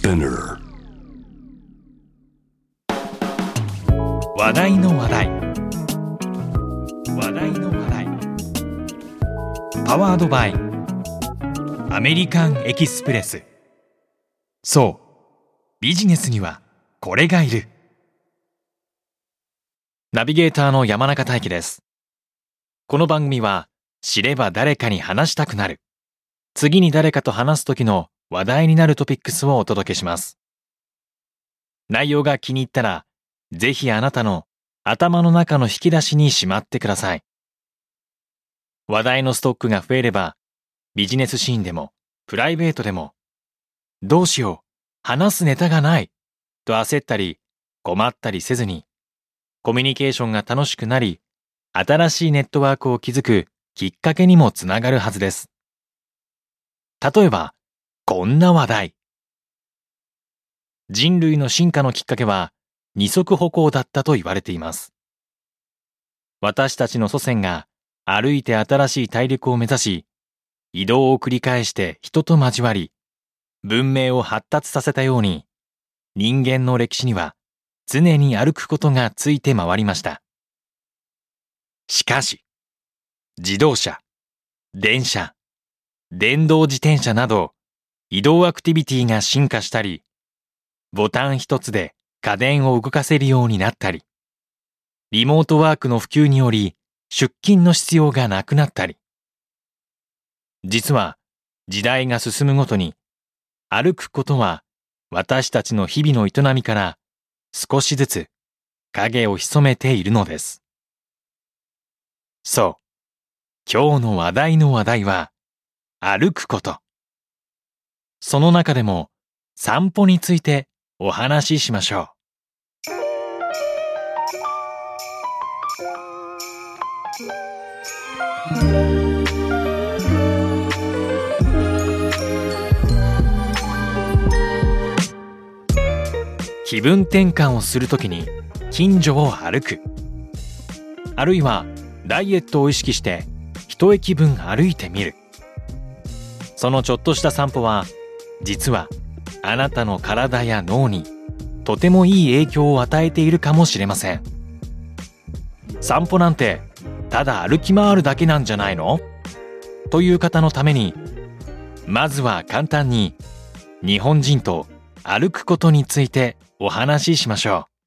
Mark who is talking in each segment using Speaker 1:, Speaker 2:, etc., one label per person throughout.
Speaker 1: Spinner
Speaker 2: 話題の話題。話題の話題。パワードバイ。アメリカンエキスプレス。そう。ビジネスにはこれがいる。ナビゲーターの山中大輝です。この番組は知れば誰かに話したくなる。次に誰かと話す時の話題になるトピックスをお届けします内容が気に入ったらぜひあなたの頭の中の引き出しにしまってください。話題のストックが増えれば、ビジネスシーンでも、プライベートでも、どうしよう、話すネタがない、と焦ったり、困ったりせずに、コミュニケーションが楽しくなり、新しいネットワークを築くきっかけにもつながるはずです。例えば、こんな話題。人類の進化のきっかけは、二足歩行だったと言われています。私たちの祖先が歩いて新しい大陸を目指し、移動を繰り返して人と交わり、文明を発達させたように、人間の歴史には常に歩くことがついて回りました。しかし、自動車、電車、電動自転車など移動アクティビティが進化したり、ボタン一つで家電を動かせるようになったり、リモートワークの普及により出勤の必要がなくなったり、実は時代が進むごとに歩くことは私たちの日々の営みから少しずつ影を潜めているのです。そう。今日の話題の話題は歩くこと。その中でも散歩についてお話ししましょう。気分転換をするときに近所を歩くあるいはダイエットを意識して一駅分歩いてみるそのちょっとした散歩は実はあなたの体や脳にとてもいい影響を与えているかもしれません。散歩なんてただ歩き回るだけなんじゃないの？という方のためにまずは簡単に日本人と歩くことについてお話ししましょう。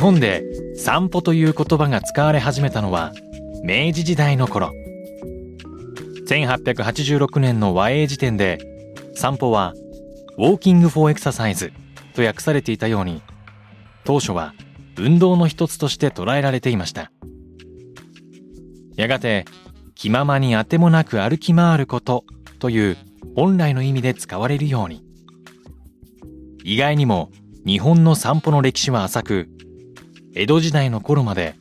Speaker 2: 本で散歩という言葉が使われ始めたのは明治時代の頃。1886年の和英辞典で散歩はウォーキング・フォー・エクササイズと訳されていたように当初は運動の一つとして捉えられていました。やがて気ままにあてもなく歩き回ることという本来の意味で使われるように。意外にも日本の散歩の歴史は浅く江戸時代の頃まで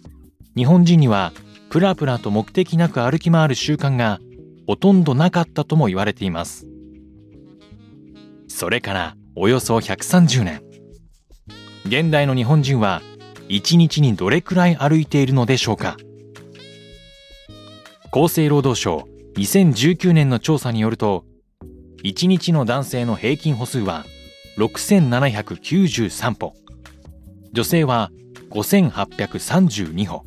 Speaker 2: 日本人にはプラプラと目的なく歩き回る習慣がほとんどなかったとも言われています。それからおよそ130年現代の日本人は1日にどれくらい歩いているのでしょうか。厚生労働省2019年の調査によると1日の男性の平均歩数は6793歩。女性は5832歩。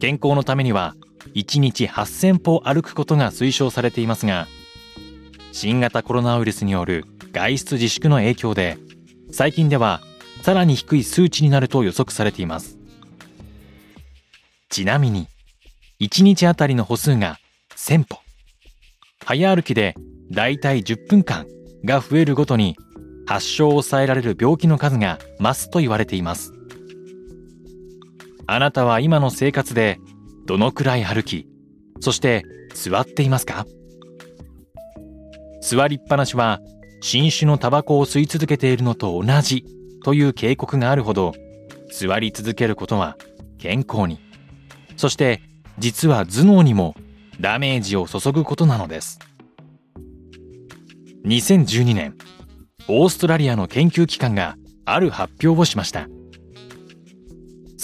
Speaker 2: 健康のためには1日8000歩歩くことが推奨されていますが新型コロナウイルスによる外出自粛の影響で最近ではさらに低い数値になると予測されています。ちなみに1日あたりの歩数が1000歩。早歩きでだいたい10分間が増えるごとに発症を抑えられる病気の数が増すと言われています。あなたは今の生活でどのくらい歩き、そして座っていますか？座りっぱなしは新種のタバコを吸い続けているのと同じという警告があるほど座り続けることは健康に、そして実は頭脳にもダメージを注ぐことなのです。2012年、オーストラリアの研究機関がある発表をしました。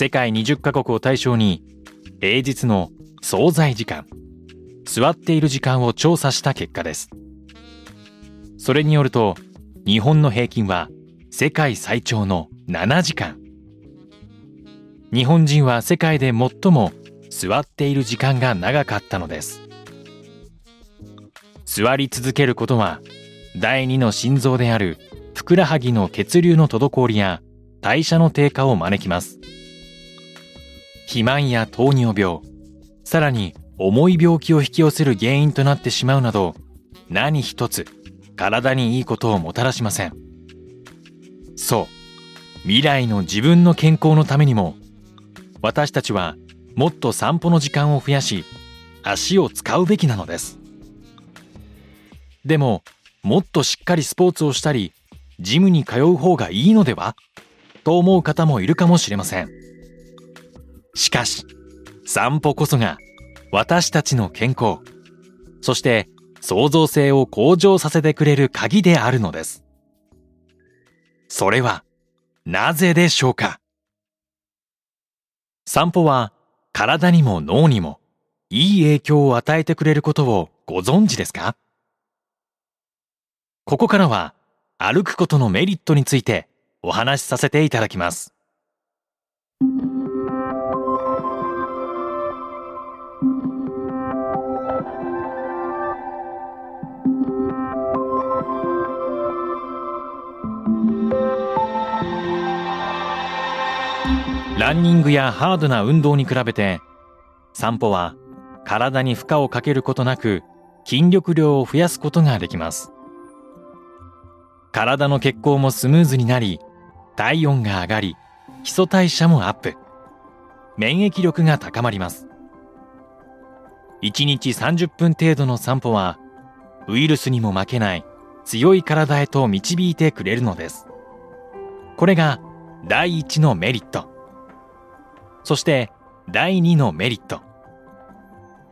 Speaker 2: 世界20カ国を対象に平日の総在時間座っている時間を調査した結果です。それによると日本の平均は世界最長の7時間。日本人は世界で最も座っている時間が長かったのです。座り続けることは第二の心臓であるふくらはぎの血流の滞りや代謝の低下を招きます。肥満や糖尿病さらに重い病気を引き寄せる原因となってしまうなど何一つ体にいいことをもたらしません。そう。未来の自分の健康のためにも私たちはもっと散歩の時間を増やし足を使うべきなのです。でももっとしっかりスポーツをしたりジムに通う方がいいのでは？と思う方もいるかもしれません。しかし散歩こそが私たちの健康そして創造性を向上させてくれる鍵であるのです。それはなぜでしょうか？散歩は体にも脳にもいい影響を与えてくれることをご存知ですか？ここからは歩くことのメリットについてお話しさせていただきます。ランニングやハードな運動に比べて散歩は体に負荷をかけることなく筋力量を増やすことができます。体の血行もスムーズになり、体温が上がり、基礎代謝もアップ。免疫力が高まります。1日30分程度の散歩は、ウイルスにも負けない強い体へと導いてくれるのです。これが第一のメリット。そして第2のメリット。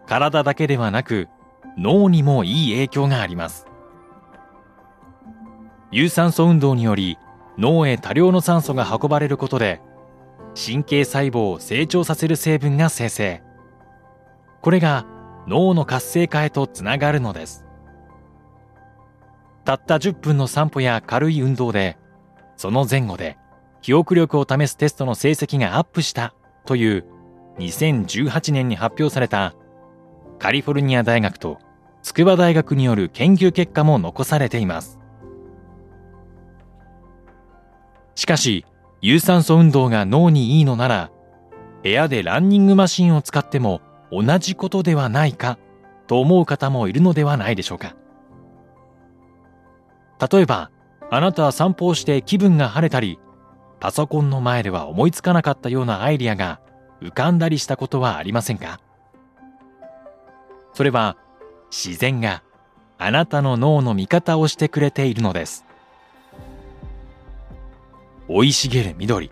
Speaker 2: 体だけではなく脳にもいい影響があります。有酸素運動により脳へ多量の酸素が運ばれることで神経細胞を成長させる成分が生成これが脳の活性化へとつながるのです。たった10分の散歩や軽い運動でその前後で記憶力を試すテストの成績がアップしたという2018年に発表されたカリフォルニア大学と筑波大学による研究結果も残されています。しかし、有酸素運動が脳にいいのなら、部屋でランニングマシンを使っても同じことではないかと思う方もいるのではないでしょうか。例えば、あなたは散歩をして気分が晴れたり、パソコンの前では思いつかなかったようなアイディアが浮かんだりしたことはありませんか？それは自然があなたの脳の味方をしてくれているのです。生い茂る緑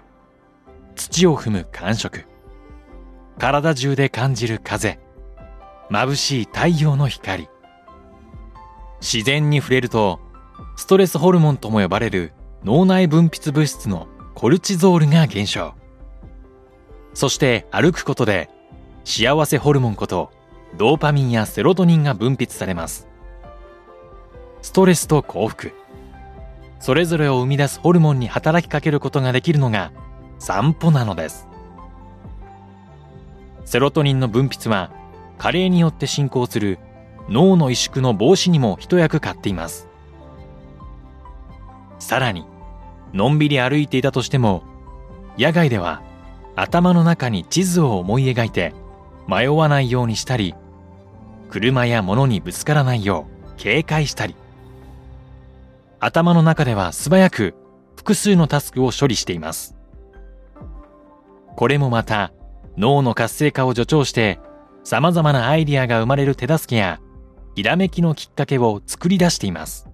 Speaker 2: 土を踏む感触体中で感じる風。眩しい太陽の光。自然に触れるとストレスホルモンとも呼ばれる脳内分泌物質のコルチゾールが減少。そして歩くことで幸せホルモンことドーパミンやセロトニンが分泌されます。ストレスと幸福。それぞれを生み出すホルモンに働きかけることができるのが散歩なのです。セロトニンの分泌は加齢によって進行する脳の萎縮の防止にも一役買っていますさらにのんびり歩いていたとしても野外では頭の中に地図を思い描いて迷わないようにしたり車や物にぶつからないよう警戒したり頭の中では素早く複数のタスクを処理しています。これもまた脳の活性化を助長して様々なアイディアが生まれる手助けやひらめきのきっかけを作り出しています。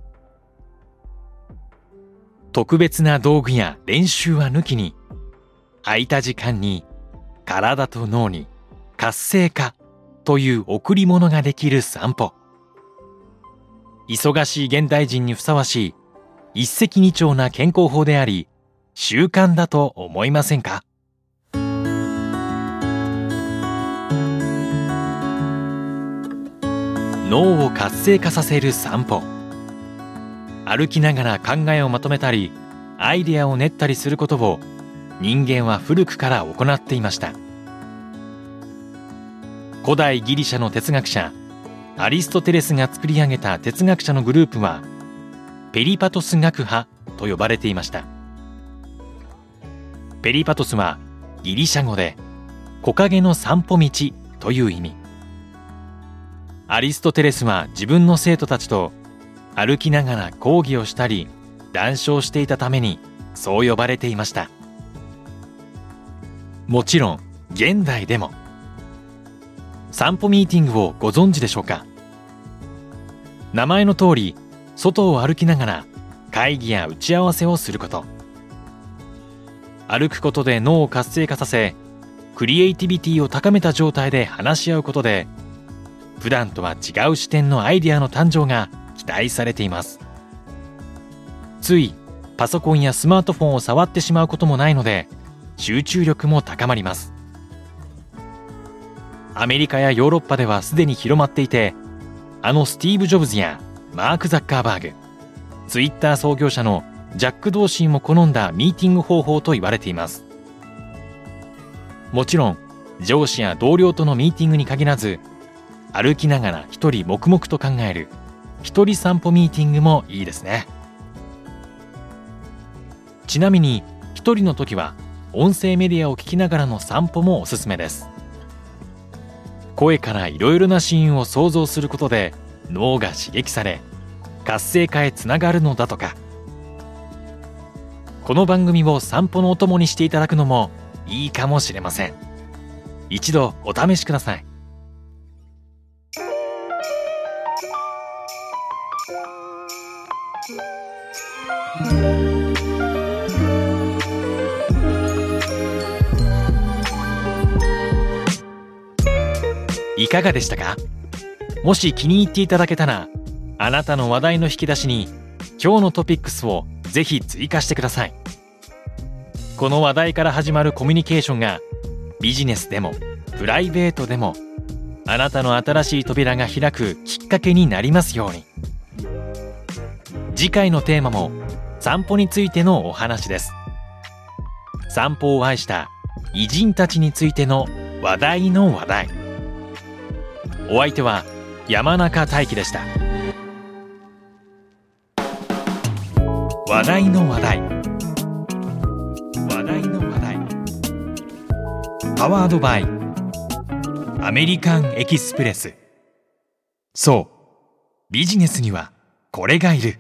Speaker 2: 特別な道具や練習は抜きに空いた時間に体と脳に活性化という贈り物ができる散歩。忙しい現代人にふさわしい一石二鳥な健康法であり、習慣だと思いませんか？脳を活性化させる散歩。歩きながら考えをまとめたりアイデアを練ったりすることを人間は古くから行っていました。古代ギリシャの哲学者アリストテレスが作り上げた哲学者のグループはペリパトス学派と呼ばれていました。ペリパトスはギリシャ語で木陰の散歩道という意味。アリストテレスは自分の生徒たちと歩きながら講義をしたり談笑していたためにそう呼ばれていました。もちろん現代でも。散歩ミーティングをご存知でしょうか？名前の通り外を歩きながら会議や打ち合わせをすること。歩くことで脳を活性化させクリエイティビティを高めた状態で話し合うことで普段とは違う視点のアイディアの誕生が期待されています。ついパソコンやスマートフォンを触ってしまうこともないので集中力も高まります。アメリカやヨーロッパではすでに広まっていてあのスティーブ・ジョブズやマーク・ザッカーバーグツイッター創業者のジャック・ドーシーも好んだミーティング方法と言われています。もちろん上司や同僚とのミーティングに限らず歩きながら一人黙々と考える。一人散歩ミーティングもいいですね。ちなみに一人の時は音声メディアを聞きながらの散歩もおすすめです。声からいろいろなシーンを想像することで脳が刺激され活性化へつながるのだとか。この番組を散歩のお供にしていただくのもいいかもしれません。一度お試しください。かがでしたか？もし気に入っていただけたらあなたの話題の引き出しに今日のトピックスをぜひ追加してください。この話題から始まるコミュニケーションがビジネスでもプライベートでもあなたの新しい扉が開くきっかけになりますように。次回のテーマも散歩についてのお話です。散歩を愛した偉人たちについての話題の話題。お相手は山中大輝でした。話題の話題。話題の話題。パワードバイ。アメリカンエキスプレス。そう。ビジネスにはこれがいる。